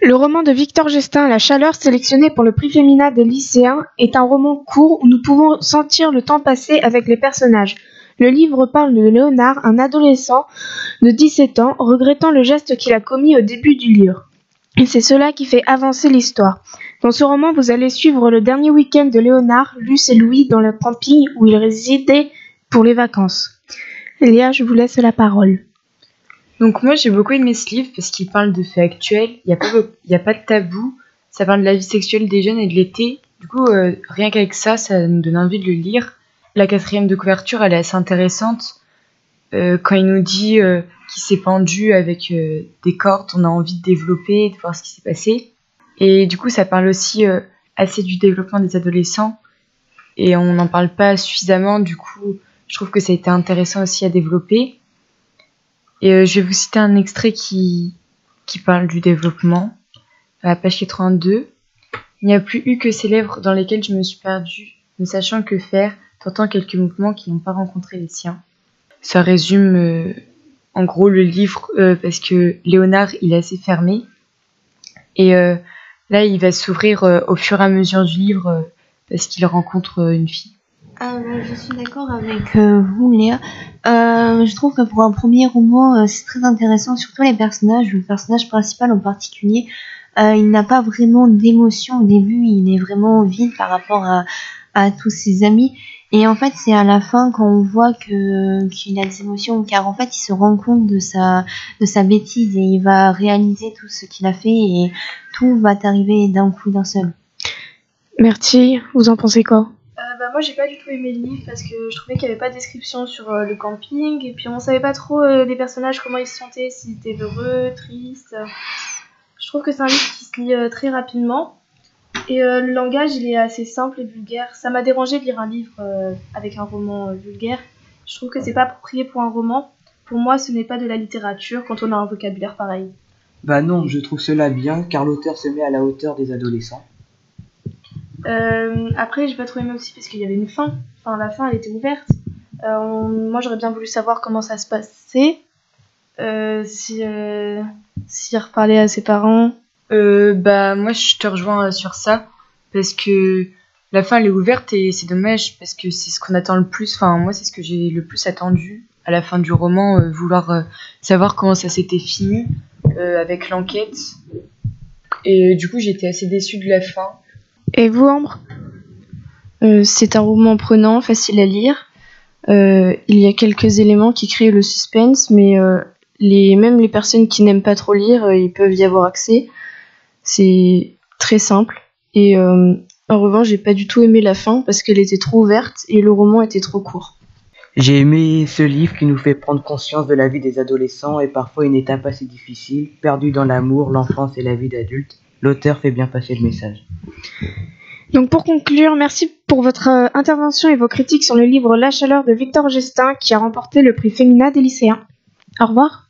Le roman de Victor Gestin, La chaleur, sélectionné pour le prix Féminin des lycéens, est un roman court où nous pouvons sentir le temps passer avec les personnages. Le livre parle de Léonard, un adolescent de 17 ans, regrettant le geste qu'il a commis au début du livre. Et c'est cela qui fait avancer l'histoire. Dans ce roman, vous allez suivre le dernier week-end de Léonard, Luce et Louis dans le camping où ils résidaient pour les vacances. Léa, je vous laisse la parole. Donc moi j'ai beaucoup aimé ce livre parce qu'il parle de faits actuels, il n'y a, pas, a pas de tabou, ça parle de la vie sexuelle des jeunes et de l'été. Du coup, euh, rien qu'avec ça, ça nous donne envie de le lire. La quatrième de couverture, elle est assez intéressante. Euh, quand il nous dit euh, qu'il s'est pendu avec des cordes, on a envie de développer, de voir ce qui s'est passé. Et du coup, ça parle aussi assez du développement des adolescents. Et on n'en parle pas suffisamment, du coup, je trouve que ça a été intéressant aussi à développer. Et euh, je vais vous citer un extrait qui, qui parle du développement. À la page 82. Il n'y a plus eu que ces lèvres dans lesquelles je me suis perdue, ne sachant que faire, tentant quelques mouvements qui n'ont pas rencontré les siens. Ça résume euh, en gros le livre euh, parce que Léonard il est assez fermé. Et là il va s'ouvrir au fur et à mesure du livre parce qu'il rencontre une fille. Ah, je suis d'accord avec euh, vous, Léa. Euh, je trouve que pour un premier roman, euh, c'est très intéressant, surtout les personnages. Le personnage principal en particulier, il n'a pas vraiment d'émotion au début, il est vraiment vide par rapport à, à tous ses amis. Et en fait, c'est à la fin quand on voit que qu'il a des émotions, car en fait, il se rend compte de sa de sa bêtise et il va réaliser tout ce qu'il a fait et tout va arriver d'un coup d'un seul. Merci. Vous en pensez quoi? Bah, moi j'ai pas du tout aimé le livre parce que je trouvais qu'il n'y avait pas de description sur euh, le camping et puis on savait pas trop euh, les personnages comment ils se sentaient, s'ils étaient heureux, tristes. Je trouve que c'est un livre qui se lit euh, très rapidement et le langage il est assez simple et vulgaire. Ça m'a dérangé de lire un livre avec un roman vulgaire. Je trouve que c'est pas approprié pour un roman. Pour moi ce n'est pas de la littérature quand on a un vocabulaire pareil. Bah non, je trouve cela bien car l'auteur se met à la hauteur des adolescents. Euh, après, j'ai pas trop aimé aussi parce qu'il y avait une fin. Enfin, la fin, elle était ouverte. Euh, moi, j'aurais bien voulu savoir comment ça se passait. Euh, si, euh, s'il reparlait à ses parents. Euh, bah, moi, je te rejoins sur ça. Parce que la fin, elle est ouverte et c'est dommage parce que c'est ce qu'on attend le plus. Enfin, moi, c'est ce que j'ai le plus attendu à la fin du roman, vouloir savoir comment ça s'était fini avec l'enquête. Et du coup, j'étais assez déçue de la fin. Et vous, Ambre? Euh, C'est un roman prenant, facile à lire. Euh, il y a quelques éléments qui créent le suspense, mais euh, les, même les personnes qui n'aiment pas trop lire, ils peuvent y avoir accès. C'est très simple. Et en revanche, j'ai pas du tout aimé la fin parce qu'elle était trop ouverte et le roman était trop court. J'ai aimé ce livre qui nous fait prendre conscience de la vie des adolescents et parfois une étape assez difficile, perdue dans l'amour, l'enfance et la vie d'adulte. L'auteur fait bien passer le message. Donc pour conclure, merci pour votre euh, intervention et vos critiques sur le livre La chaleur de Victor Gestin qui a remporté le prix Féminin des lycéens. Au revoir.